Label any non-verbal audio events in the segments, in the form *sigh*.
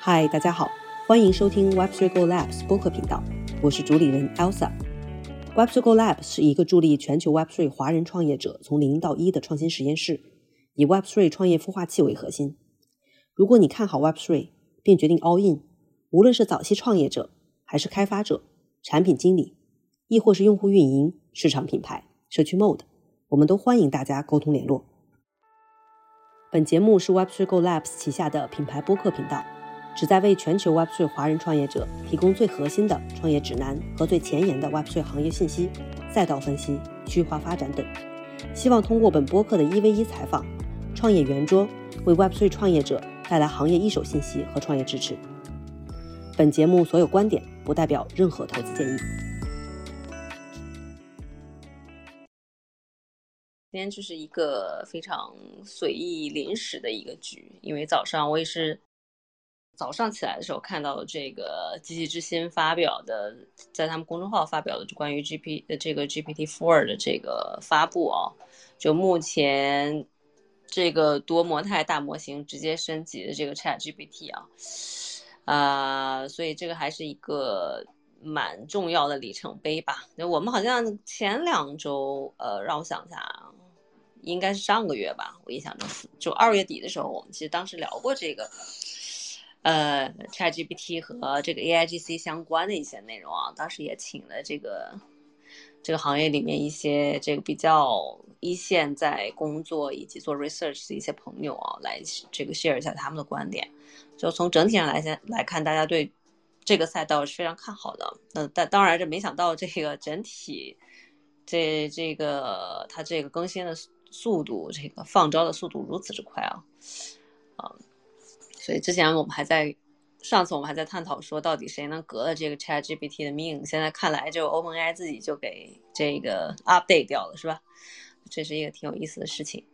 嗨，大家好，欢迎收听 Web3 Go Labs 播客频道，我是主理人 Elsa。Web3 Go Labs 是一个助力全球 Web3 华人创业者从零到一的创新实验室，以 Web3 创业孵化器为核心。如果你看好 Web3 并决定 All In，无论是早期创业者，还是开发者、产品经理，亦或是用户运营、市场品牌、社区 Mode，我们都欢迎大家沟通联络。本节目是 Web3 Go Labs 旗下的品牌播客频道，旨在为全球 Web3 华人创业者提供最核心的创业指南和最前沿的 Web3 行业信息、赛道分析、区划发展等。希望通过本播客的一 v 一采访、创业圆桌，为 Web3 创业者带来行业一手信息和创业支持。本节目所有观点不代表任何投资建议。今天就是一个非常随意临时的一个局，因为早上我也是早上起来的时候看到了这个机器之心发表的，在他们公众号发表的关于 G P 的这个 G P T Four 的这个发布啊，就目前这个多模态大模型直接升级的这个 Chat G P T 啊，啊，所以这个还是一个。蛮重要的里程碑吧？那我们好像前两周，呃，让我想一下啊，应该是上个月吧，我印象中就二月底的时候，我们其实当时聊过这个，呃，ChatGPT 和这个 AIGC 相关的一些内容啊。当时也请了这个这个行业里面一些这个比较一线在工作以及做 research 的一些朋友啊，来这个 share 一下他们的观点。就从整体上来先来看，大家对。这个赛道是非常看好的，嗯，但当然这没想到这个整体，这这个它这个更新的速度，这个放招的速度如此之快啊，啊，所以之前我们还在上次我们还在探讨说到底谁能革了这个 Chat GPT 的命，现在看来就 OpenAI 自己就给这个 update 掉了，是吧？这是一个挺有意思的事情，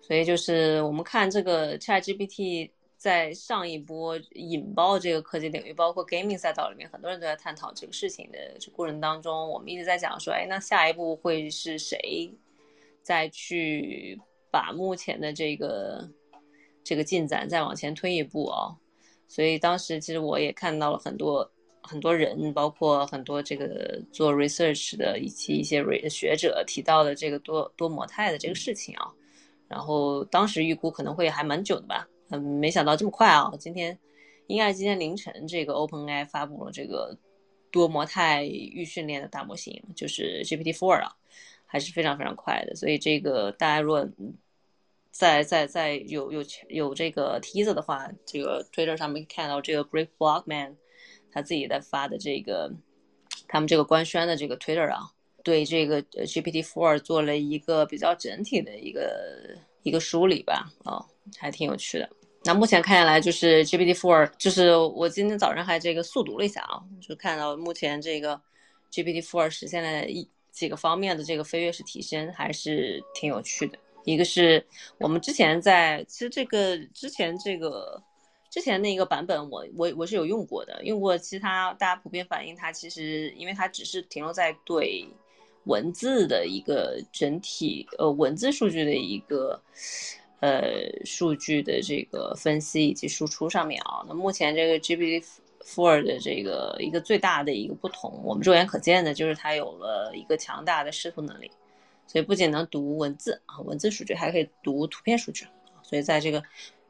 所以就是我们看这个 Chat GPT。在上一波引爆这个科技领域，包括 gaming 赛道里面，很多人都在探讨这个事情的这过程当中，我们一直在讲说，哎，那下一步会是谁再去把目前的这个这个进展再往前推一步啊？所以当时其实我也看到了很多很多人，包括很多这个做 research 的以及一些学者提到的这个多多模态的这个事情啊，然后当时预估可能会还蛮久的吧。嗯，没想到这么快啊！今天应该是今天凌晨，这个 OpenAI 发布了这个多模态预训练的大模型，就是 GPT-4 啊，还是非常非常快的。所以这个大家如果在在在有有有这个梯子的话，这个 Twitter 上面看到这个 Greg Blockman 他自己在发的这个他们这个官宣的这个 Twitter 啊，对这个 GPT-4 做了一个比较整体的一个一个梳理吧，啊，还挺有趣的。那目前看下来，就是 GPT-4，就是我今天早上还这个速读了一下啊，就看到目前这个 GPT-4 实现了一几个方面的这个飞跃式提升，还是挺有趣的。一个是我们之前在，其实这个之前这个之前那个版本，我我我是有用过的，用过其他大家普遍反映它其实，因为它只是停留在对文字的一个整体呃文字数据的一个。呃，数据的这个分析以及输出上面啊，那目前这个 GPT Four 的这个一个最大的一个不同，我们肉眼可见的就是它有了一个强大的视图能力，所以不仅能读文字啊，文字数据还可以读图片数据，所以在这个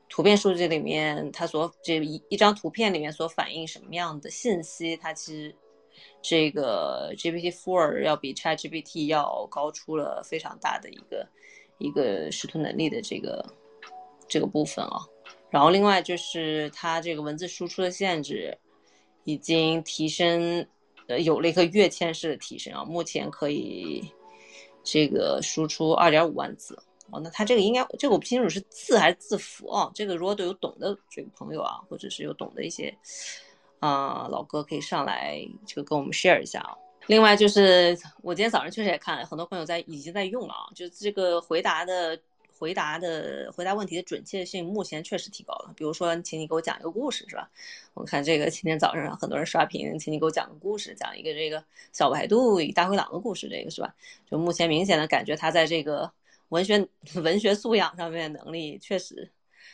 图片数据里面，它所这一一张图片里面所反映什么样的信息，它其实这个 GPT-4 要比 ChatGPT 要高出了非常大的一个。一个识图能力的这个这个部分啊，然后另外就是它这个文字输出的限制已经提升，呃，有了一个跃迁式的提升啊，目前可以这个输出二点五万字哦，那他这个应该这个我不清楚是字还是字符啊，这个如果都有懂的这个朋友啊，或者是有懂的一些啊老哥可以上来这个跟我们 share 一下啊。另外就是我今天早上确实也看了很多朋友在已经在用了啊，就这个回答的回答的回答问题的准确性目前确实提高了。比如说，请你给我讲一个故事，是吧？我看这个今天早上很多人刷屏，请你给我讲个故事，讲一个这个小白兔与大灰狼的故事，这个是吧？就目前明显的感觉他在这个文学 *laughs* 文学素养上面能力确实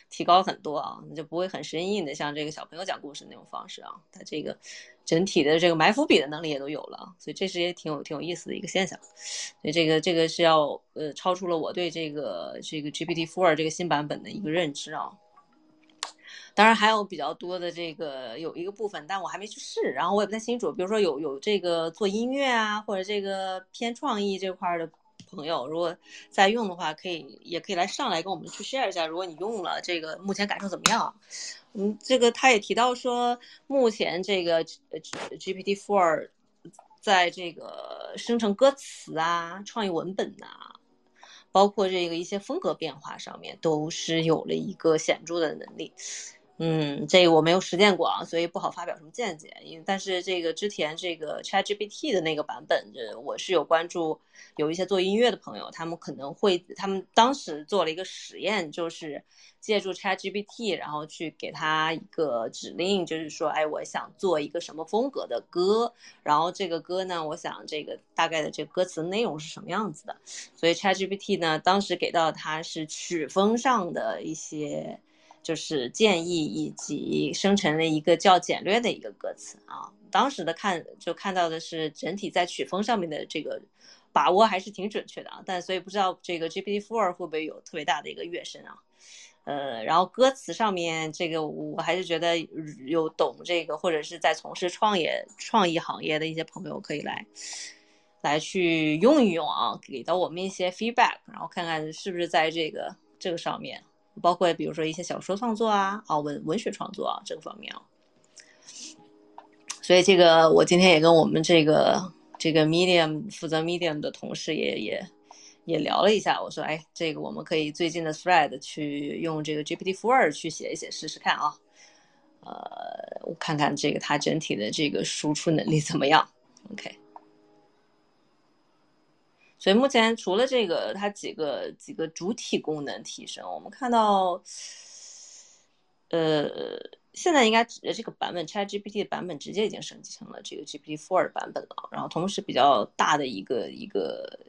提高很多啊，就不会很生硬的像这个小朋友讲故事那种方式啊，它这个整体的这个埋伏笔的能力也都有了，所以这是也挺有挺有意思的一个现象。所以这个这个是要呃超出了我对这个这个 GPT Four 这个新版本的一个认知啊。当然还有比较多的这个有一个部分，但我还没去试，然后我也不太清楚，比如说有有这个做音乐啊，或者这个偏创意这块的。朋友，如果在用的话，可以也可以来上来跟我们去 share 一下。如果你用了这个，目前感受怎么样？嗯，这个他也提到说，目前这个 GPT Four 在这个生成歌词啊、创意文本呐，包括这个一些风格变化上面，都是有了一个显著的能力。嗯，这个我没有实践过啊，所以不好发表什么见解。因为但是这个之前这个 ChatGPT 的那个版本，呃，我是有关注，有一些做音乐的朋友，他们可能会，他们当时做了一个实验，就是借助 ChatGPT，然后去给他一个指令，就是说，哎，我想做一个什么风格的歌，然后这个歌呢，我想这个大概的这歌词内容是什么样子的，所以 ChatGPT 呢，当时给到他是曲风上的一些。就是建议以及生成了一个较简略的一个歌词啊，当时的看就看到的是整体在曲风上面的这个把握还是挺准确的啊，但所以不知道这个 GPT Four 会不会有特别大的一个跃升啊？呃，然后歌词上面这个我还是觉得有懂这个或者是在从事创业创意行业的一些朋友可以来来去用一用啊，给到我们一些 feedback，然后看看是不是在这个这个上面。包括比如说一些小说创作啊，啊文文学创作啊这个方面啊，所以这个我今天也跟我们这个这个 Medium 负责 Medium 的同事也也也聊了一下，我说哎，这个我们可以最近的 Thread 去用这个 GPT Four 去写一写试试看啊，呃，我看看这个它整体的这个输出能力怎么样，OK。所以目前除了这个，它几个几个主体功能提升，我们看到，呃，现在应该指的这个版本 ChatGPT 的版本直接已经升级成了这个 GPT Four 的版本了。然后同时比较大的一个一个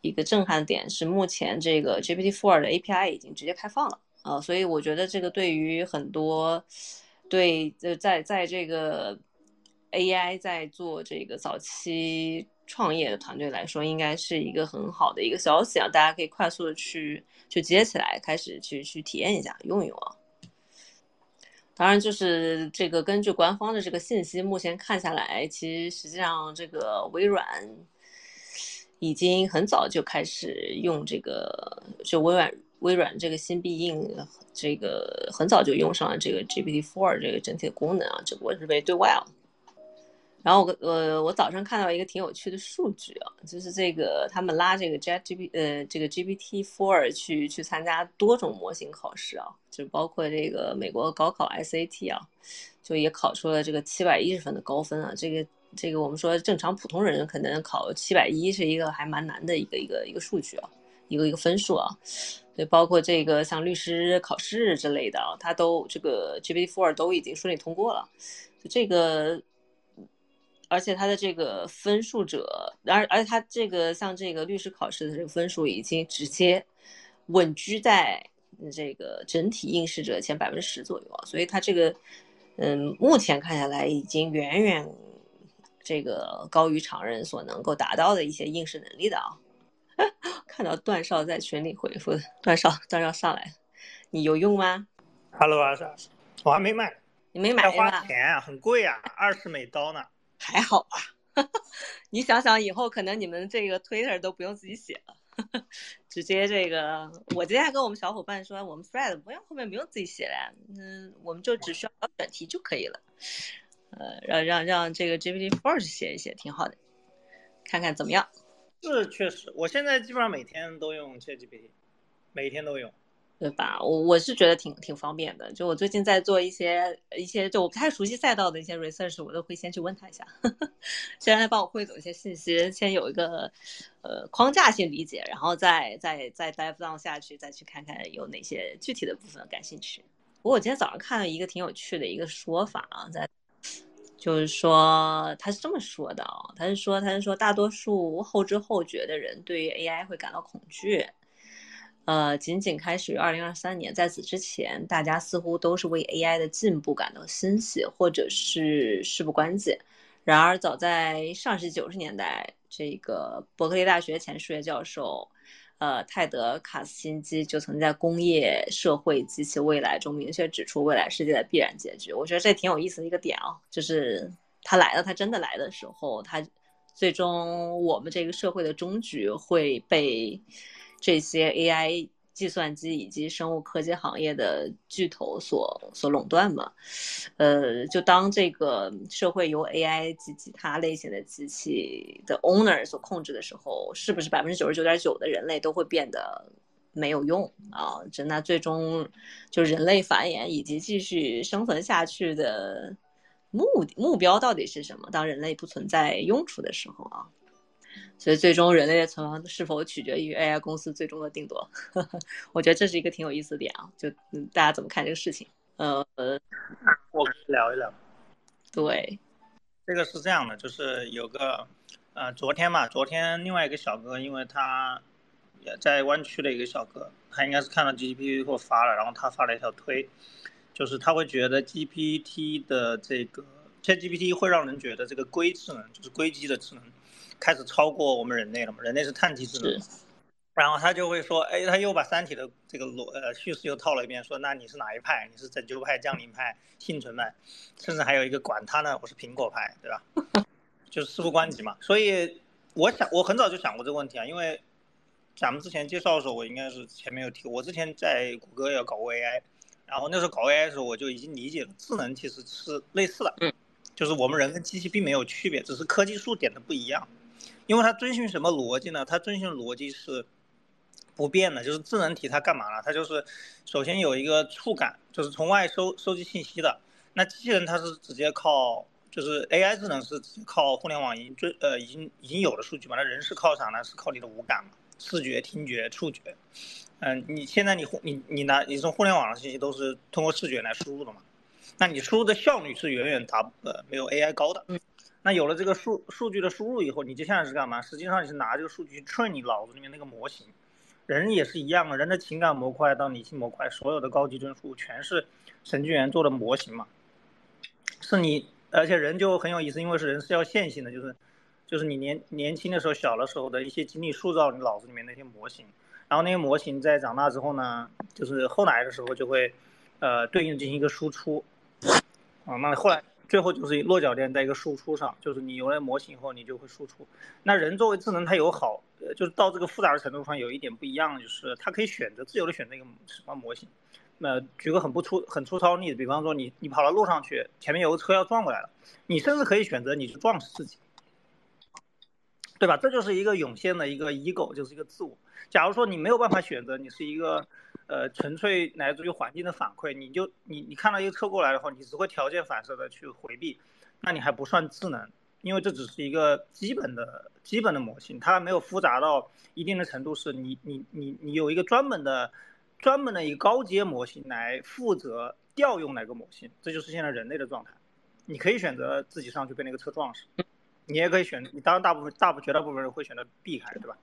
一个震撼点是，目前这个 GPT Four 的 API 已经直接开放了啊。所以我觉得这个对于很多对呃在在这个 AI 在做这个早期。创业的团队来说，应该是一个很好的一个消息啊！大家可以快速的去去接起来，开始去去体验一下，用一用啊。当然，就是这个根据官方的这个信息，目前看下来，其实实际上这个微软已经很早就开始用这个，就微软微软这个新必应，这个很早就用上了这个 GPT Four 这个整体的功能啊，只不过是被对外啊。然后我呃，我早上看到一个挺有趣的数据啊，就是这个他们拉这个 Chat G P 呃这个 G P T Four 去去参加多种模型考试啊，就包括这个美国高考 S A T 啊，就也考出了这个七百一十分的高分啊。这个这个我们说正常普通人可能考七百一是一个还蛮难的一个一个一个数据啊，一个一个分数啊。对，包括这个像律师考试之类的啊，他都这个 G P T Four 都已经顺利通过了，就这个。而且他的这个分数者，而而且他这个像这个律师考试的这个分数已经直接稳居在这个整体应试者前百分之十左右啊，所以他这个嗯，目前看下来已经远远这个高于常人所能够达到的一些应试能力的啊。*laughs* 看到段少在群里回复，段少段少上来，你有用吗？Hello 啊，我还没买，你没买要花钱啊，很贵啊，二十美刀呢。还好吧，*laughs* 你想想以后可能你们这个 Twitter 都不用自己写了，*laughs* 直接这个。我今天还跟我们小伙伴说，我们 Thread 不用后面不用自己写了，嗯，我们就只需要选题就可以了。呃，让让让这个 GPT Forge 写一写，挺好的，看看怎么样。是确实，我现在基本上每天都用 ChatGPT，每天都用。对吧？我我是觉得挺挺方便的。就我最近在做一些一些就我不太熟悉赛道的一些 research，我都会先去问他一下，呵 *laughs* 呵先来帮我汇总一些信息，先有一个呃框架性理解，然后再再再 dive down 下去，再去看看有哪些具体的部分感兴趣。不过我今天早上看了一个挺有趣的一个说法啊，在就是说他是这么说的啊，他是说他是说大多数后知后觉的人对于 AI 会感到恐惧。呃，仅仅开始于二零二三年，在此之前，大家似乎都是为 AI 的进步感到欣喜，或者是事不关己。然而，早在上世纪九十年代，这个伯克利大学前数学教授，呃，泰德卡斯辛基就曾在《工业社会及其未来》中明确指出未来世界的必然结局。我觉得这挺有意思的一个点啊，就是他来了，他真的来的时候，他最终我们这个社会的终局会被。这些 AI 计算机以及生物科技行业的巨头所所垄断嘛，呃，就当这个社会由 AI 及其他类型的机器的 owner 所控制的时候，是不是百分之九十九点九的人类都会变得没有用啊？这那最终就人类繁衍以及继续生存下去的目的目标到底是什么？当人类不存在用处的时候啊？所以，最终人类的存亡是否取决于 AI 公司最终的定夺？*laughs* 我觉得这是一个挺有意思的点啊。就嗯，大家怎么看这个事情？呃，我聊一聊。对，这个是这样的，就是有个呃，昨天嘛，昨天另外一个小哥，因为他也在湾区的一个小哥，他应该是看到 GPT 给我发了，然后他发了一条推，就是他会觉得 GPT 的这个 ChatGPT 会让人觉得这个硅智能就是硅基的智能。开始超过我们人类了嘛？人类是碳基智能，然后他就会说，哎，他又把《三体》的这个逻呃叙事又套了一遍，说那你是哪一派？你是拯救派、降临派、*laughs* 幸存派，甚至还有一个管他呢，我是苹果派，对吧？*laughs* 就是事不关己嘛。所以我想，我很早就想过这个问题啊，因为咱们之前介绍的时候，我应该是前面有提过，我之前在谷歌也搞过 AI，然后那时候搞 AI 的时候，我就已经理解了智能其实是类似的，嗯，就是我们人跟机器并没有区别，只是科技树点的不一样。因为它遵循什么逻辑呢？它遵循逻辑是不变的，就是智能体它干嘛呢？它就是首先有一个触感，就是从外收收集信息的。那机器人它是直接靠，就是 AI 智能是靠互联网已经追呃已经已经有的数据嘛？那人是靠啥呢？是靠你的五感嘛？视觉、听觉、触觉。嗯，你现在你互你你拿你从互联网的信息都是通过视觉来输入的嘛？那你输入的效率是远远达呃没有 AI 高的。那有了这个数数据的输入以后，你接下来是干嘛？实际上你是拿这个数据去 train 你脑子里面那个模型。人也是一样的，人的情感模块到理性模块，所有的高级帧数全是神经元做的模型嘛。是你，而且人就很有意思，因为是人是要线性的，就是就是你年年轻的时候小的时候的一些经历塑造你脑子里面那些模型，然后那些模型在长大之后呢，就是后来的时候就会呃对应进行一个输出啊，那后来。最后就是落脚点在一个输出上，就是你有了模型以后，你就会输出。那人作为智能，它有好，呃，就是到这个复杂的程度上有一点不一样，就是它可以选择自由的选择一个什么模型。那举个很不粗、很粗糙的例子，比方说你你跑到路上去，前面有个车要撞过来了，你甚至可以选择你去撞死自己，对吧？这就是一个涌现的一个 ego，就是一个自我。假如说你没有办法选择，你是一个。呃，纯粹来自于环境的反馈，你就你你看到一个车过来的话，你只会条件反射的去回避，那你还不算智能，因为这只是一个基本的基本的模型，它没有复杂到一定的程度，是你你你你有一个专门的专门的一个高阶模型来负责调用哪个模型，这就是现在人类的状态。你可以选择自己上去被那个车撞死，你也可以选，你当然大部分大部绝大部分人会选择避开，对吧？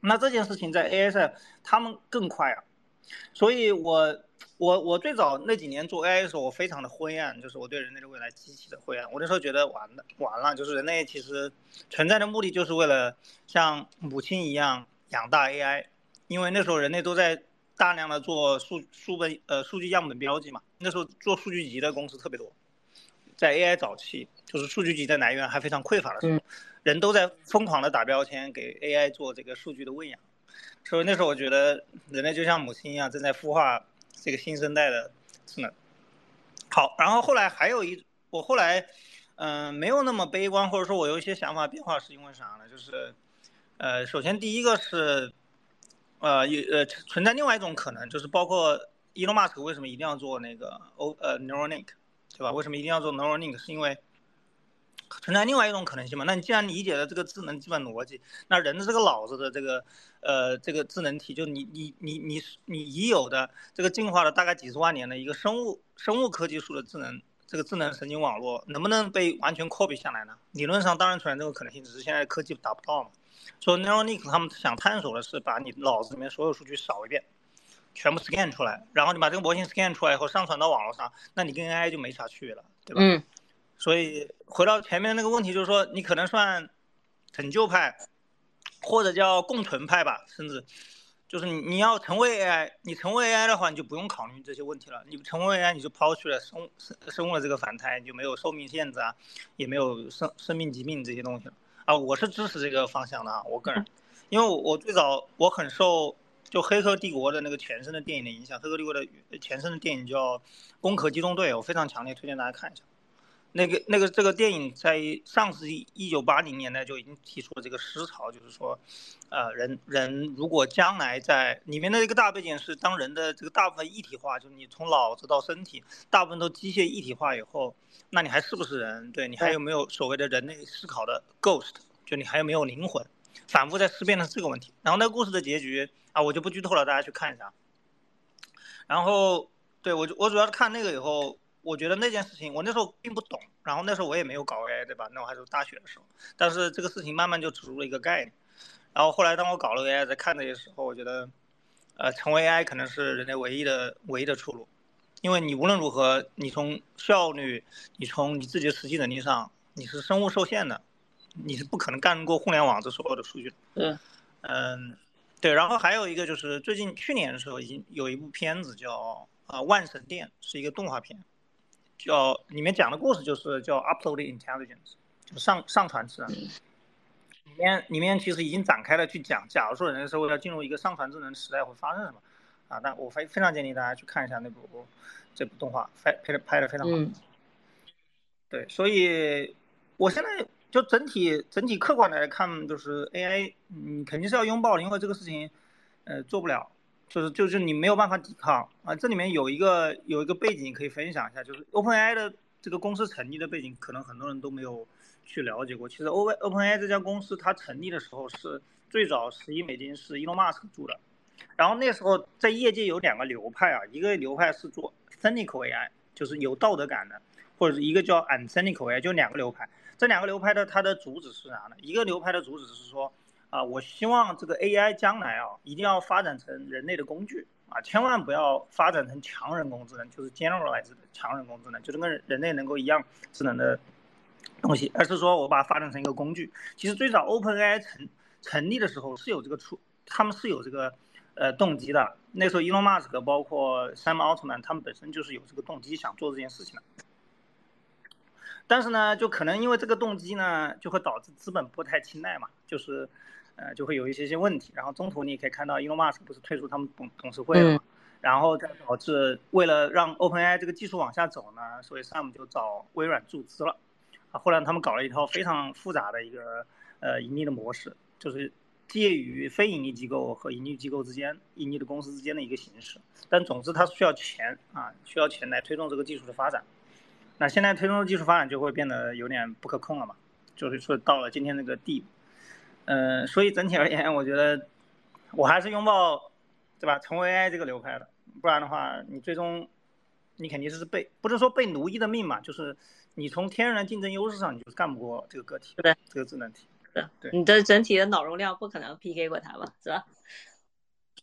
那这件事情在 AI 上，他们更快啊。所以，我我我最早那几年做 AI 的时候，我非常的灰暗，就是我对人类的未来极其的灰暗。我那时候觉得完了完了，就是人类其实存在的目的就是为了像母亲一样养大 AI，因为那时候人类都在大量的做数数本呃数据样本标记嘛，那时候做数据集的公司特别多，在 AI 早期，就是数据集的来源还非常匮乏的时候，人都在疯狂的打标签给 AI 做这个数据的喂养。所以那时候我觉得人类就像母亲一样，正在孵化这个新生代的智能。好，然后后来还有一，我后来嗯没有那么悲观，或者说我有一些想法变化，是因为啥呢？就是呃，首先第一个是呃有呃存在另外一种可能，就是包括伊隆马斯克为什么一定要做那个 O 呃 Neuralink，对吧？为什么一定要做 Neuralink？是因为存在另外一种可能性嘛？那你既然理解了这个智能基本逻辑，那人的这个脑子的这个呃这个智能体，就你你你你你已有的这个进化了大概几十万年的一个生物生物科技树的智能，这个智能神经网络能不能被完全 copy 下来呢？理论上当然存在这个可能性，只是现在科技达不到嘛。所以 Neuralink 他们想探索的是把你脑子里面所有数据扫一遍，全部 scan 出来，然后你把这个模型 scan 出来以后上传到网络上，那你跟 AI 就没啥区别了，对吧？所以回到前面那个问题，就是说你可能算拯救派，或者叫共存派吧，甚至。就是你你要成为 AI，你成为 AI 的话，你就不用考虑这些问题了。你成为 AI，你就抛去了生生生物的这个反胎，你就没有寿命限制啊，也没有生生命疾病这些东西了啊。我是支持这个方向的啊，我个人，因为我我最早我很受就《黑客帝国》的那个前身的电影的影响，《黑客帝国》的前身的电影叫《攻壳机动队》，我非常强烈推荐大家看一下。那个那个这个电影在上世纪一九八零年代就已经提出了这个思潮，就是说，呃，人人如果将来在里面的一个大背景是，当人的这个大部分一体化，就是你从脑子到身体大部分都机械一体化以后，那你还是不是人？对你还有没有所谓的人类思考的 ghost？就你还有没有灵魂？反复在思辨的这个问题。然后那个故事的结局啊，我就不剧透了，大家去看一下。然后对我我主要是看那个以后。我觉得那件事情，我那时候并不懂，然后那时候我也没有搞 AI，对吧？那我还是大学的时候，但是这个事情慢慢就植入了一个概念。然后后来当我搞了 AI，在看这些时候，我觉得，呃，成为 AI 可能是人类唯一的唯一的出路，因为你无论如何，你从效率，你从你自己的实际能力上，你是生物受限的，你是不可能干过互联网这所有的数据的。嗯，嗯，对。然后还有一个就是最近去年的时候，已经有一部片子叫啊《万神殿》，是一个动画片。叫里面讲的故事就是叫 upload intelligence，就是上上传智能。里面里面其实已经展开了去讲，假如说人类社会要进入一个上传智能时代会发生什么啊？但我非非常建议大家去看一下那部这部动画，拍拍的拍的非常好。对，所以我现在就整体整体客观的来看，就是 AI，嗯，肯定是要拥抱的，因为这个事情，呃，做不了。就是就是你没有办法抵抗啊！这里面有一个有一个背景可以分享一下，就是 OpenAI 的这个公司成立的背景，可能很多人都没有去了解过。其实 Open OpenAI 这家公司它成立的时候是最早十亿美金是伊隆马斯克注的，然后那时候在业界有两个流派啊，一个流派是做 Cynical AI，就是有道德感的，或者是一个叫 Uncynical AI，就两个流派。这两个流派的它的主旨是啥呢？一个流派的主旨是说。啊，我希望这个 AI 将来啊，一定要发展成人类的工具啊，千万不要发展成强人工智能，就是 generalized 的强人工智能，就是跟人类能够一样智能的东西，而是说我把它发展成一个工具。其实最早 OpenAI 成成立的时候是有这个出，他们是有这个呃动机的。那时候 Elon Musk 包括 Sam Altman 他们本身就是有这个动机想做这件事情的。但是呢，就可能因为这个动机呢，就会导致资本不太青睐嘛，就是。呃，就会有一些些问题，然后中途你也可以看到，Elon Musk 不是退出他们董董事会了嘛，然后再导致为了让 OpenAI 这个技术往下走呢，所以 Sam 就找微软注资了，啊，后来他们搞了一套非常复杂的一个呃盈利的模式，就是介于非盈利机构和盈利机构之间、盈利的公司之间的一个形式，但总之它需要钱啊，需要钱来推动这个技术的发展，那现在推动技术发展就会变得有点不可控了嘛，就是说到了今天这个地步。嗯，所以整体而言，我觉得我还是拥抱，对吧？成为 AI 这个流派的，不然的话，你最终你肯定是被不是说被奴役的命嘛，就是你从天然竞争优势上，你就是干不过这个个体，对，这个智能体，对，你的整体的脑容量不可能 PK 过它吧，是吧？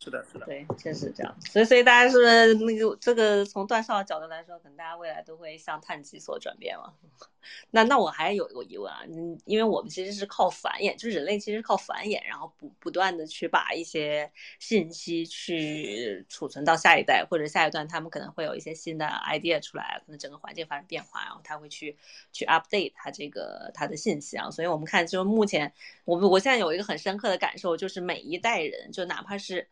是的，是的，对，确实这样。所以，所以大家是不是那个这个从段少的角度来说，可能大家未来都会向碳基所转变嘛？*laughs* 那那我还有一个疑问啊，嗯，因为我们其实是靠繁衍，就是人类其实靠繁衍，然后不不断的去把一些信息去储存到下一代或者下一段，他们可能会有一些新的 idea 出来，可能整个环境发生变化，然后他会去去 update 他这个他的信息啊。所以我们看，就目前我我现在有一个很深刻的感受，就是每一代人，就哪怕是。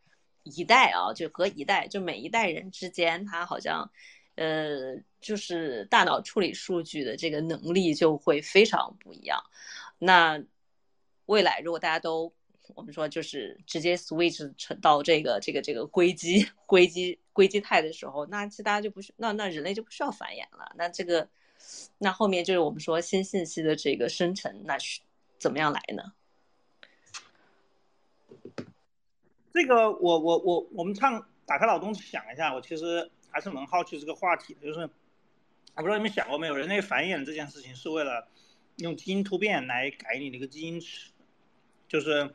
一代啊，就隔一代，就每一代人之间，他好像，呃，就是大脑处理数据的这个能力就会非常不一样。那未来如果大家都，我们说就是直接 switch 成到这个这个这个硅基硅基硅基态的时候，那其实大家就不需那那人类就不需要繁衍了。那这个，那后面就是我们说新信息的这个生成，那是怎么样来呢？这个我我我我们唱打开脑洞想一下，我其实还是蛮好奇这个话题的，就是，我不知道你们想过没有，人类繁衍这件事情是为了用基因突变来改你的一个基因池，就是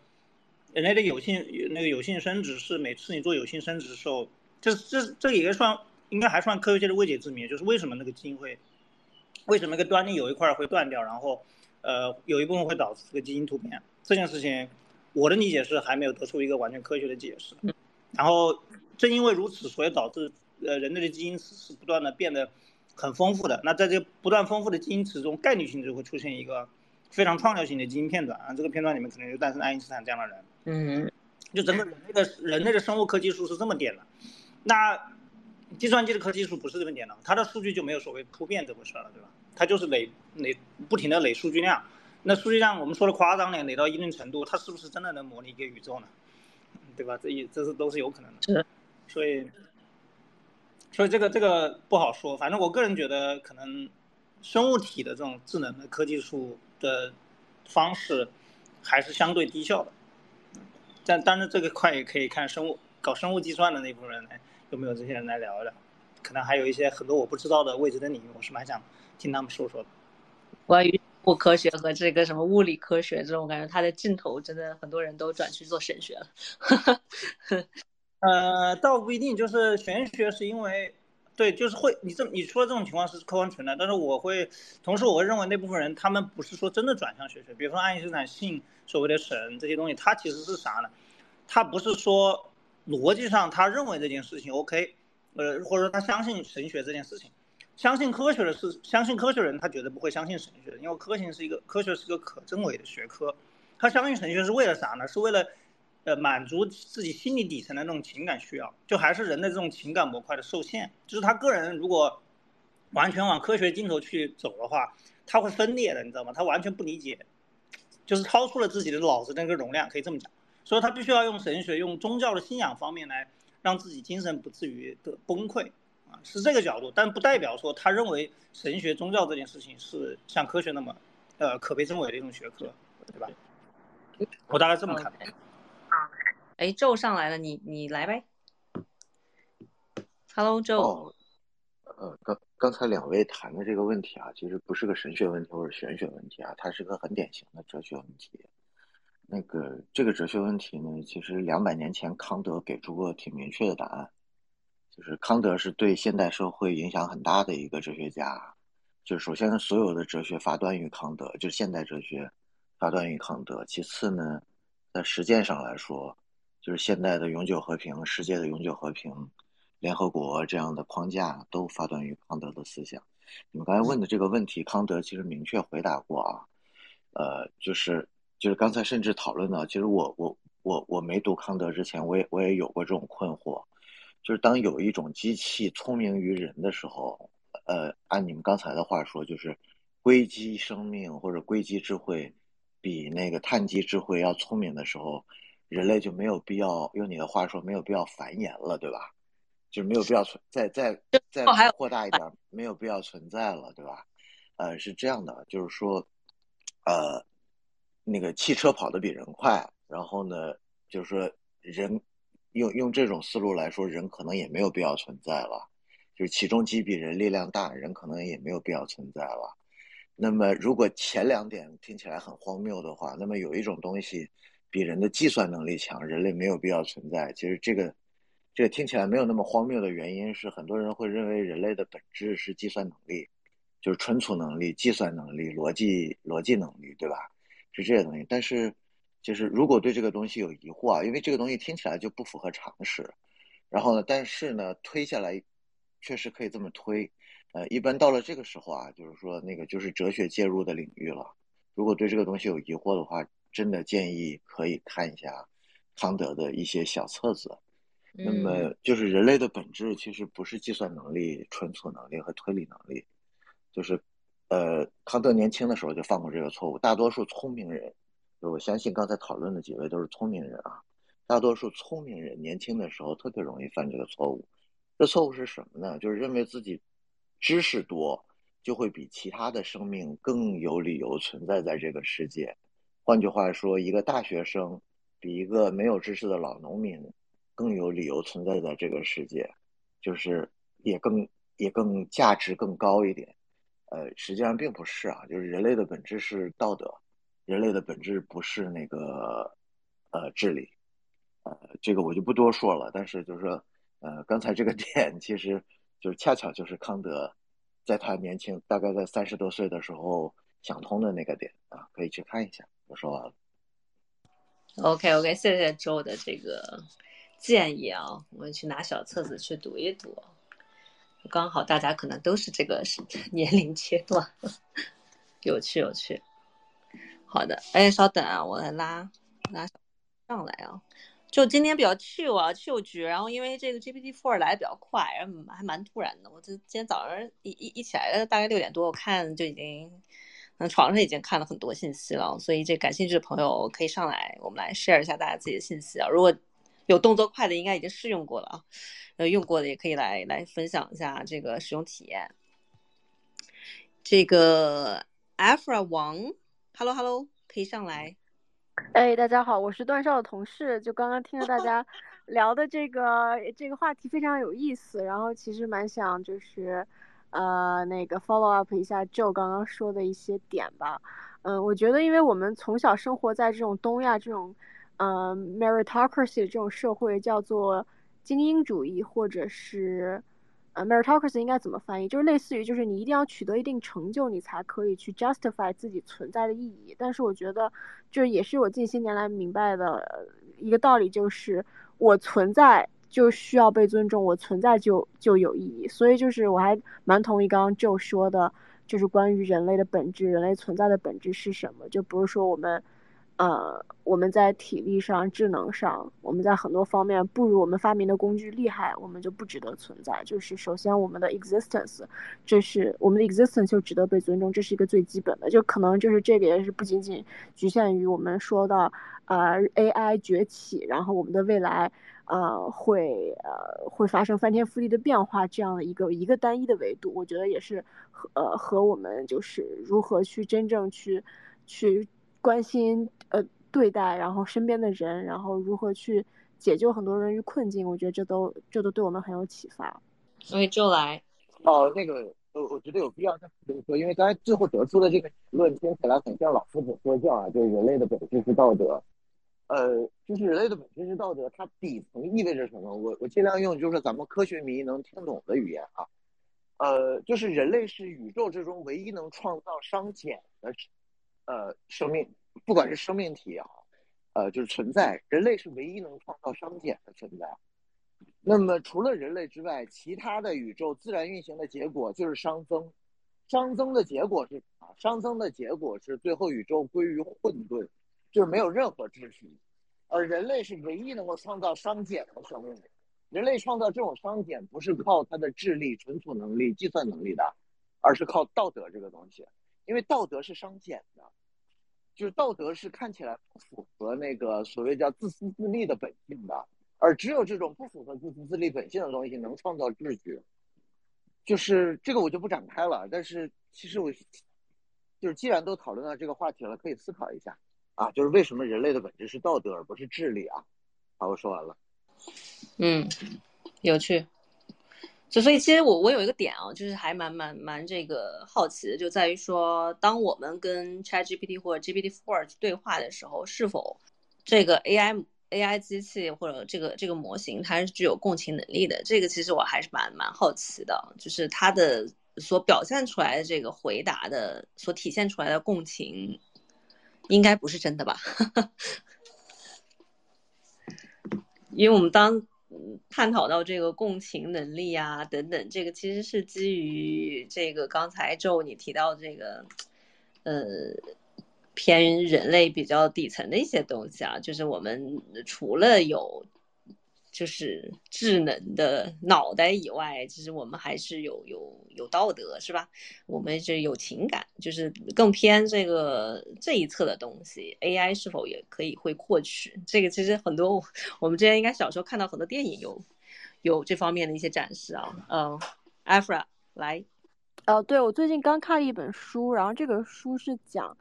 人类的有性那个有性生殖是每次你做有性生殖的时候，这这这也算应该还算科学界的未解之谜，就是为什么那个基因会，为什么那个端粒有一块会断掉，然后呃有一部分会导致这个基因突变，这件事情我的理解是还没有得出一个完全科学的解释。然后正因为如此，所以导致呃人类的基因池是不断的变得。很丰富的，那在这不断丰富的基因池中，概率性就会出现一个非常创造性的基因片段啊。这个片段里面可能就诞生爱因斯坦这样的人。嗯，就整个人类的人类的生物科技树是这么点的，那计算机的科技树不是这么点的，它的数据就没有所谓突变这回事了，对吧？它就是累累不停的累数据量，那数据上我们说的夸张点，累到一定程度，它是不是真的能模拟一个宇宙呢？对吧？这也这是都是有可能的。是，所以。所以这个这个不好说，反正我个人觉得，可能生物体的这种智能的科技术的方式还是相对低效的。但当然这个块也可以看生物搞生物计算的那部分人来有没有这些人来聊一聊，可能还有一些很多我不知道的未知的领域，我是蛮想听他们说说的。关于物科学和这个什么物理科学这种，感觉它的尽头真的很多人都转去做神学了。*laughs* 呃，倒不一定，就是玄学是因为，对，就是会你这你说的这种情况是客观存在，但是我会，同时我会认为那部分人他们不是说真的转向玄学，比如说爱因斯坦信所谓的神这些东西，他其实是啥呢？他不是说逻辑上他认为这件事情 OK，呃，或者说他相信神学这件事情，相信科学的是相信科学人他绝对不会相信神学，因为科学是一个科学是个可证伪的学科，他相信神学是为了啥呢？是为了。呃，满足自己心理底层的那种情感需要，就还是人的这种情感模块的受限。就是他个人如果完全往科学尽头去走的话，他会分裂的，你知道吗？他完全不理解，就是超出了自己的脑子那个容量，可以这么讲。所以他必须要用神学、用宗教的信仰方面来让自己精神不至于的崩溃啊，是这个角度。但不代表说他认为神学、宗教这件事情是像科学那么呃可被证伪的一种学科，对吧？我大概这么看。哎，周上来了，你你来呗。Hello，周。呃，刚刚才两位谈的这个问题啊，其实不是个神学问题或者玄学问题啊，它是个很典型的哲学问题。那个这个哲学问题呢，其实两百年前康德给出过挺明确的答案，就是康德是对现代社会影响很大的一个哲学家。就是首先，所有的哲学发端于康德，就是现代哲学发端于康德。其次呢，在实践上来说。就是现代的永久和平、世界的永久和平、联合国这样的框架都发端于康德的思想。你们刚才问的这个问题，康德其实明确回答过啊。呃，就是就是刚才甚至讨论到，其实我我我我没读康德之前，我也我也有过这种困惑，就是当有一种机器聪明于人的时候，呃，按你们刚才的话说，就是硅基生命或者硅基智慧比那个碳基智慧要聪明的时候。人类就没有必要用你的话说，没有必要繁衍了，对吧？就是没有必要存再再再扩大一点，没有必要存在了，对吧？呃，是这样的，就是说，呃，那个汽车跑得比人快，然后呢，就是说人用用这种思路来说，人可能也没有必要存在了。就是起重机比人力量大，人可能也没有必要存在了。那么，如果前两点听起来很荒谬的话，那么有一种东西。比人的计算能力强，人类没有必要存在。其实这个，这个听起来没有那么荒谬的原因是，很多人会认为人类的本质是计算能力，就是存储能力、计算能力、逻辑逻辑能力，对吧？是这些东西。但是，就是如果对这个东西有疑惑啊，因为这个东西听起来就不符合常识。然后呢，但是呢，推下来确实可以这么推。呃，一般到了这个时候啊，就是说那个就是哲学介入的领域了。如果对这个东西有疑惑的话。真的建议可以看一下康德的一些小册子。那么，就是人类的本质其实不是计算能力、存储能力和推理能力。就是，呃，康德年轻的时候就犯过这个错误。大多数聪明人，我相信刚才讨论的几位都是聪明人啊。大多数聪明人年轻的时候特别容易犯这个错误。这错误是什么呢？就是认为自己知识多，就会比其他的生命更有理由存在在这个世界。换句话说，一个大学生比一个没有知识的老农民更有理由存在在这个世界，就是也更也更价值更高一点。呃，实际上并不是啊，就是人类的本质是道德，人类的本质不是那个呃智力，呃，这个我就不多说了。但是就是说，呃，刚才这个 *laughs* 点其实就是恰巧就是康德在他年轻，大概在三十多岁的时候想通的那个点啊，可以去看一下。我说完了。OK OK，谢谢周的这个建议啊，我们去拿小册子去读一读。刚好大家可能都是这个 *laughs* 年龄阶段，有趣有趣。好的，哎，稍等啊，我来拉拉上来啊。就今天比较 chill 啊，chill 局。然后因为这个 GPT Four 来的比较快，然后还蛮突然的。我这今天早上一一一起来，大概六点多，我看就已经。嗯床上已经看了很多信息了，所以这感兴趣的朋友可以上来，我们来 share 一下大家自己的信息啊。如果有动作快的，应该已经试用过了啊，呃，用过的也可以来来分享一下这个使用体验。这个 Afra 王，Hello Hello，可以上来。哎，大家好，我是段少的同事，就刚刚听了大家 *laughs* 聊的这个这个话题非常有意思，然后其实蛮想就是。呃，那个 follow up 一下 Joe 刚刚说的一些点吧。嗯，我觉得，因为我们从小生活在这种东亚这种，呃，meritocracy 这种社会，叫做精英主义，或者是，呃，meritocracy 应该怎么翻译？就是类似于，就是你一定要取得一定成就，你才可以去 justify 自己存在的意义。但是我觉得，这也是我近些年来明白的一个道理，就是我存在。就需要被尊重，我存在就就有意义，所以就是我还蛮同意刚刚 Joe 说的，就是关于人类的本质，人类存在的本质是什么？就不是说我们。呃，我们在体力上、智能上，我们在很多方面不如我们发明的工具厉害，我们就不值得存在。就是首先，我们的 existence，这是我们的 existence 就值得被尊重，这是一个最基本的。就可能就是这个也是不仅仅局限于我们说到呃 AI 崛起，然后我们的未来呃会呃会发生翻天覆地的变化这样的一个一个单一的维度。我觉得也是和呃和我们就是如何去真正去去。关心呃对待，然后身边的人，然后如何去解救很多人于困境，我觉得这都这都对我们很有启发。所以就来哦，那个呃，我觉得有必要再说，因为刚才最后得出的这个结论听起来很像老夫子说教啊，就是人类的本质是道德。呃，就是人类的本质是道德，它底层意味着什么？我我尽量用就是咱们科学迷能听懂的语言啊。呃，就是人类是宇宙之中唯一能创造熵减的。呃，生命，不管是生命体也好，呃，就是存在，人类是唯一能创造熵减的存在。那么，除了人类之外，其他的宇宙自然运行的结果就是熵增，熵增的结果是啊，熵增的结果是最后宇宙归于混沌，就是没有任何秩序。而人类是唯一能够创造熵减的生命。人类创造这种熵减，不是靠他的智力、存储能力、计算能力的，而是靠道德这个东西，因为道德是熵减的。就是道德是看起来不符合那个所谓叫自私自利的本性的，而只有这种不符合自私自利本性的东西能创造秩序。就是这个我就不展开了，但是其实我就是既然都讨论到这个话题了，可以思考一下啊，就是为什么人类的本质是道德而不是智力啊？好，我说完了。嗯，有趣。就所以，其实我我有一个点啊，就是还蛮蛮蛮这个好奇的，就在于说，当我们跟 ChatGPT 或者 GPT-4 对话的时候，是否这个 AI AI 机器或者这个这个模型它是具有共情能力的？这个其实我还是蛮蛮好奇的，就是它的所表现出来的这个回答的所体现出来的共情，应该不是真的吧？*laughs* 因为我们当。探讨到这个共情能力啊等等，这个其实是基于这个刚才就你提到这个，呃，偏人类比较底层的一些东西啊，就是我们除了有。就是智能的脑袋以外，其实我们还是有有有道德，是吧？我们是有情感，就是更偏这个这一侧的东西。AI 是否也可以会获取？这个其实很多我们之前应该小时候看到很多电影有有这方面的一些展示啊。嗯，Afra 来，呃，对我最近刚看了一本书，然后这个书是讲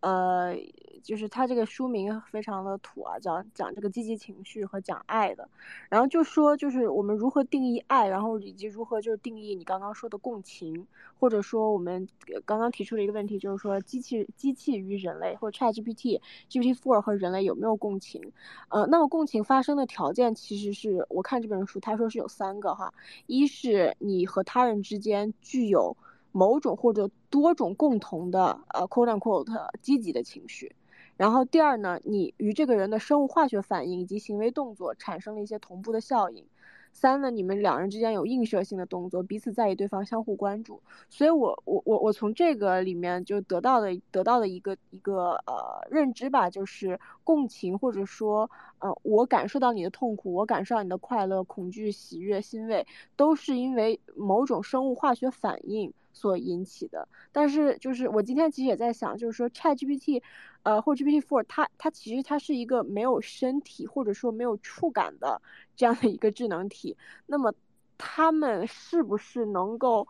呃，就是他这个书名非常的土啊，讲讲这个积极情绪和讲爱的，然后就说就是我们如何定义爱，然后以及如何就是定义你刚刚说的共情，或者说我们刚刚提出的一个问题就是说机器机器与人类或者 ChatGPT GPT4 和人类有没有共情？呃，那么共情发生的条件其实是我看这本书他说是有三个哈，一是你和他人之间具有。某种或者多种共同的呃 quote unquote 积极的情绪，然后第二呢，你与这个人的生物化学反应以及行为动作产生了一些同步的效应。三呢，你们两人之间有映射性的动作，彼此在意对方，相互关注。所以，我我我我从这个里面就得到的得到的一个一个呃认知吧，就是共情或者说呃我感受到你的痛苦，我感受到你的快乐、恐惧、喜悦、欣慰，都是因为某种生物化学反应。所引起的，但是就是我今天其实也在想，就是说 ChatGPT，呃，或者 GPT Four，它它其实它是一个没有身体或者说没有触感的这样的一个智能体，那么它们是不是能够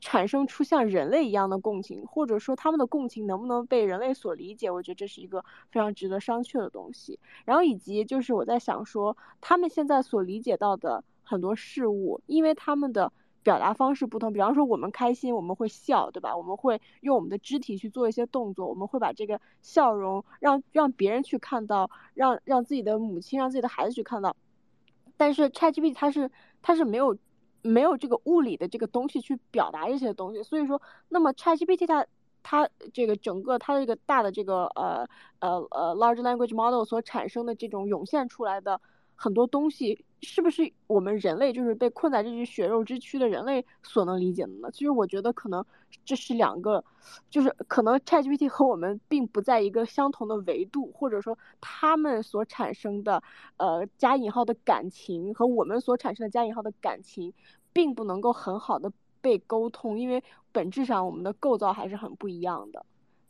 产生出像人类一样的共情，或者说他们的共情能不能被人类所理解？我觉得这是一个非常值得商榷的东西。然后以及就是我在想说，他们现在所理解到的很多事物，因为他们的。表达方式不同，比方说我们开心，我们会笑，对吧？我们会用我们的肢体去做一些动作，我们会把这个笑容让让别人去看到，让让自己的母亲、让自己的孩子去看到。但是 ChatGPT 它是它是没有没有这个物理的这个东西去表达这些东西，所以说，那么 ChatGPT 它它这个整个它这个大的这个呃呃呃 large language model 所产生的这种涌现出来的。很多东西是不是我们人类就是被困在这具血肉之躯的人类所能理解的呢？其实我觉得可能这是两个，就是可能 ChatGPT 和我们并不在一个相同的维度，或者说他们所产生的呃加引号的感情和我们所产生的加引号的感情，并不能够很好的被沟通，因为本质上我们的构造还是很不一样的。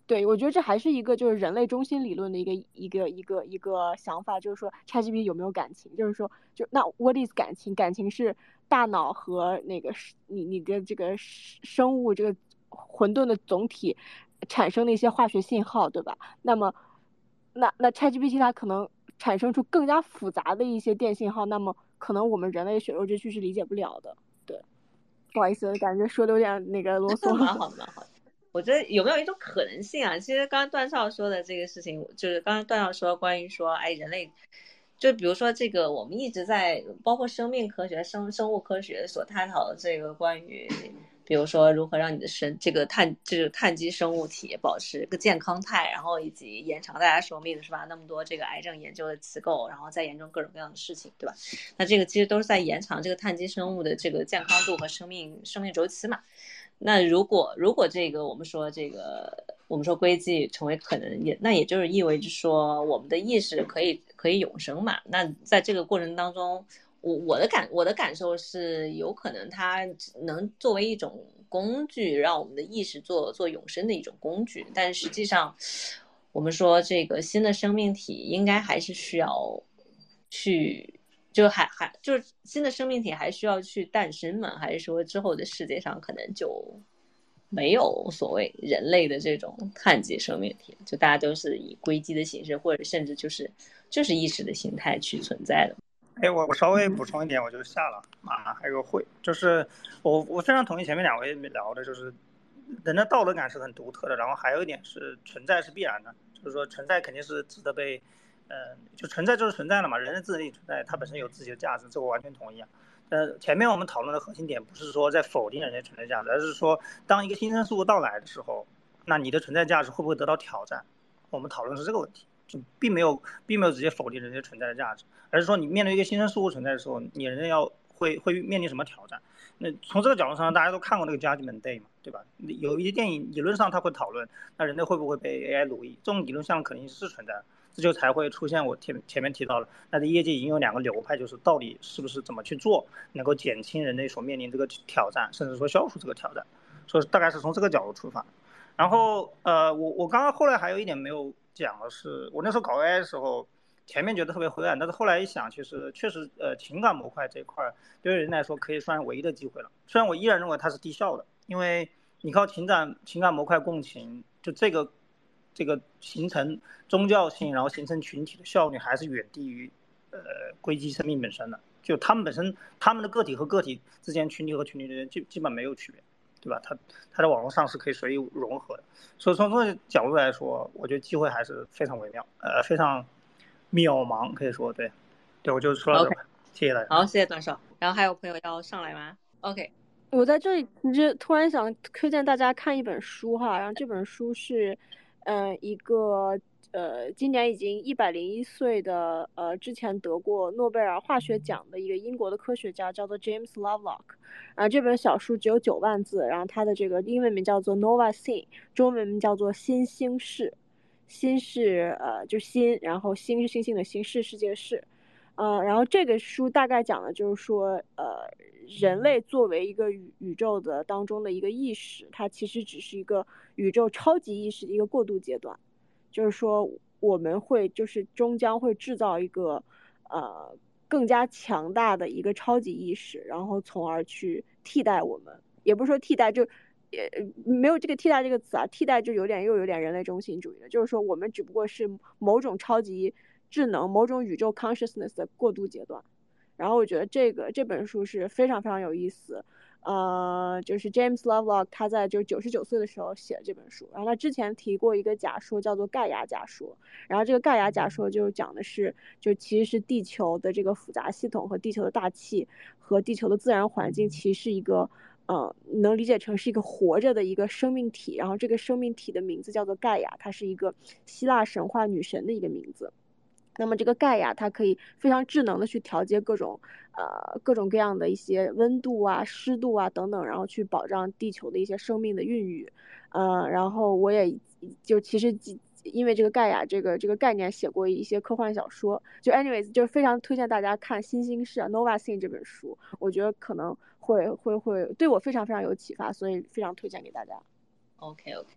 对，我觉得这还是一个就是人类中心理论的一个一个一个一个想法，就是说 ChatGPT 有没有感情？就是说，就那 What is 感情？感情是大脑和那个你你的这个生物这个混沌的总体产生的一些化学信号，对吧？那么，那那 ChatGPT 它可能产生出更加复杂的一些电信号，那么可能我们人类血肉之躯是理解不了的。对，不好意思，感觉说的有点那个啰嗦。蛮 *laughs* 好，蛮好。我觉得有没有一种可能性啊？其实刚刚段少说的这个事情，就是刚刚段少说关于说，哎，人类，就比如说这个，我们一直在包括生命科学、生生物科学所探讨的这个关于，比如说如何让你的生这个碳就是碳基生物体保持一个健康态，然后以及延长大家寿命，是吧？那么多这个癌症研究的机构，然后再研究各种各样的事情，对吧？那这个其实都是在延长这个碳基生物的这个健康度和生命生命周期嘛。那如果如果这个我们说这个我们说硅基成为可能也那也就是意味着说我们的意识可以可以永生嘛？那在这个过程当中，我我的感我的感受是有可能它能作为一种工具，让我们的意识做做永生的一种工具。但实际上，我们说这个新的生命体应该还是需要去。就还还就是新的生命体还需要去诞生吗？还是说之后的世界上可能就没有所谓人类的这种碳基生命体？就大家都是以硅基的形式，或者甚至就是就是意识的形态去存在的。哎，我我稍微补充一点，我就下了马上还有个会，就是我我非常同意前面两位聊的，就是人的道德感是很独特的，然后还有一点是存在是必然的，就是说存在肯定是值得被。嗯，就存在就是存在了嘛，人的自力存在，它本身有自己的价值，这我完全同意啊。呃，前面我们讨论的核心点不是说在否定人家存在价值，而是说当一个新生事物到来的时候，那你的存在价值会不会得到挑战？我们讨论是这个问题，就并没有并没有直接否定人家存在的价值，而是说你面对一个新生事物存在的时候，你人要会会面临什么挑战？那从这个角度上，大家都看过那个《Judgment Day》嘛，对吧？有一些电影理论上他会讨论，那人类会不会被 AI 奴役？这种理论上肯定是存在的。这就才会出现我前前面提到了，那这业界已经有两个流派，就是到底是不是怎么去做，能够减轻人类所面临这个挑战，甚至说消除这个挑战，所以大概是从这个角度出发。然后呃，我我刚刚后来还有一点没有讲的是，我那时候搞 AI 的时候，前面觉得特别灰暗，但是后来一想，其实确实呃情感模块这一块对于人来说可以算唯一的机会了。虽然我依然认为它是低效的，因为你靠情感情感模块共情，就这个。这个形成宗教性，然后形成群体的效率还是远低于呃硅基生命本身的。就他们本身，他们的个体和个体之间，群体和群体之间基基本没有区别，对吧？它它在网络上是可以随意融合的。所以从这个角度来说，我觉得机会还是非常微妙，呃，非常渺茫，可以说对。对，我就说到这吧。谢谢大家。好，谢谢段少。然后还有朋友要上来吗？OK。我在这里就突然想推荐大家看一本书哈，然后这本书是，嗯，一个呃，今年已经一百零一岁的呃，之前得过诺贝尔化学奖的一个英国的科学家，叫做 James Lovelock。然后这本小书只有九万字，然后它的这个英文名叫做 Nova Scene，中文名叫做新星世。新是呃，就新，然后星是星星的星，世世界世。呃，然后这个书大概讲的就是说，呃，人类作为一个宇宇宙的当中的一个意识，它其实只是一个宇宙超级意识的一个过渡阶段，就是说我们会就是终将会制造一个呃更加强大的一个超级意识，然后从而去替代我们，也不是说替代，就也没有这个替代这个词啊，替代就有点又有点人类中心主义了，就是说我们只不过是某种超级。智能某种宇宙 consciousness 的过渡阶段，然后我觉得这个这本书是非常非常有意思，呃，就是 James Lovelock 他在就九十九岁的时候写的这本书，然后他之前提过一个假说叫做盖亚假说，然后这个盖亚假说就讲的是就其实是地球的这个复杂系统和地球的大气和地球的自然环境其实是一个呃能理解成是一个活着的一个生命体，然后这个生命体的名字叫做盖亚，它是一个希腊神话女神的一个名字。那么这个盖亚它可以非常智能的去调节各种，呃各种各样的一些温度啊、湿度啊等等，然后去保障地球的一些生命的孕育，呃，然后我也就其实因为这个盖亚这个这个概念写过一些科幻小说，就 anyways 就非常推荐大家看《新星世》Nova Scene 这本书，我觉得可能会会会对我非常非常有启发，所以非常推荐给大家。OK OK。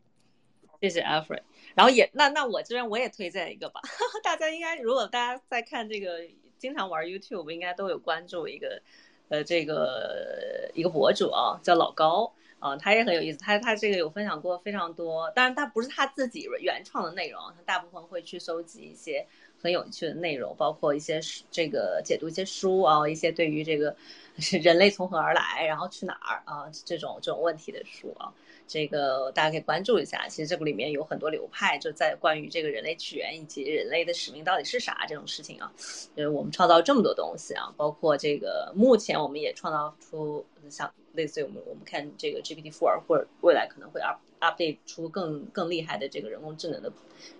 谢谢 Alfred，然后也那那我这边我也推荐一个吧，*laughs* 大家应该如果大家在看这个经常玩 YouTube，应该都有关注一个呃这个一个博主啊，叫老高啊，他也很有意思，他他这个有分享过非常多，当然他不是他自己原创的内容，他大部分会去收集一些很有趣的内容，包括一些这个解读一些书啊，一些对于这个 *laughs* 人类从何而来，然后去哪儿啊这种这种问题的书啊。这个大家可以关注一下，其实这个里面有很多流派，就在关于这个人类起源以及人类的使命到底是啥这种事情啊。呃，我们创造这么多东西啊，包括这个目前我们也创造出像类似于我们我们看这个 GPT four 或者未来可能会 up update 出更更厉害的这个人工智能的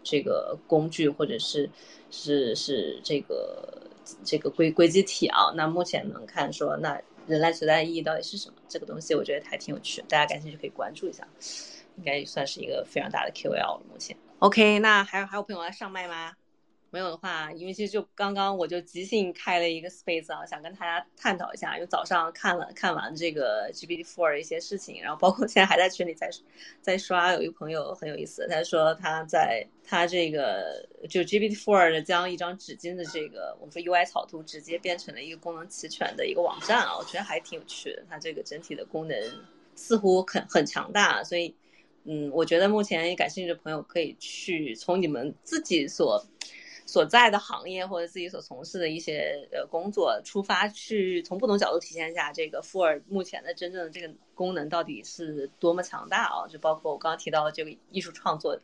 这个工具或者是是是这个这个硅硅基体啊。那目前能看说那。人类存在的意义到底是什么？这个东西我觉得还挺有趣，大家感兴趣可以关注一下，应该算是一个非常大的 QL 了。目前，OK，那还有还有朋友来上麦吗？没有的话，因为其实就刚刚我就即兴开了一个 space 啊，想跟大家探讨一下。因为早上看了看完这个 GPT-4 的一些事情，然后包括现在还在群里在在刷。有一个朋友很有意思，他说他在他这个就 GPT Four 的将一张纸巾的这个我们说 UI 草图直接变成了一个功能齐全的一个网站啊，我觉得还挺有趣的。它这个整体的功能似乎很很强大，所以嗯，我觉得目前感兴趣的朋友可以去从你们自己所。所在的行业或者自己所从事的一些呃工作出发，去从不同角度体现一下这个富尔目前的真正的这个功能到底是多么强大啊！就包括我刚刚提到的这个艺术创作、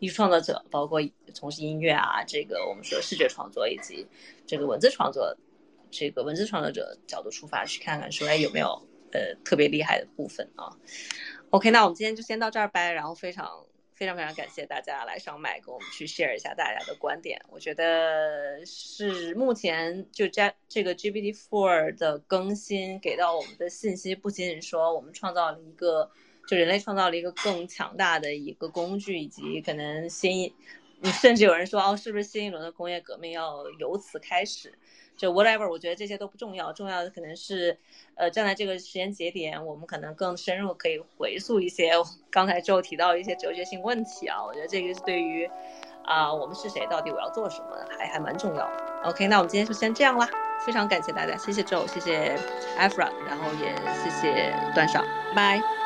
艺术创作者，包括从事音乐啊，这个我们说视觉创作以及这个文字创作，这个文字创作者角度出发去看看，说哎有没有呃特别厉害的部分啊？OK，那我们今天就先到这儿呗，然后非常。非常非常感谢大家来上麦跟我们去 share 一下大家的观点，我觉得是目前就加这个 GPT four 的更新给到我们的信息，不仅仅说我们创造了一个，就人类创造了一个更强大的一个工具，以及可能新一，甚至有人说哦，是不是新一轮的工业革命要由此开始？就 whatever，我觉得这些都不重要，重要的可能是，呃，站在这个时间节点，我们可能更深入可以回溯一些刚才 Joe 提到一些哲学性问题啊，我觉得这个是对于，啊，我们是谁，到底我要做什么，还还蛮重要的。OK，那我们今天就先这样啦，非常感谢大家，谢谢 Joe，谢谢 Afra，然后也谢谢段少，拜。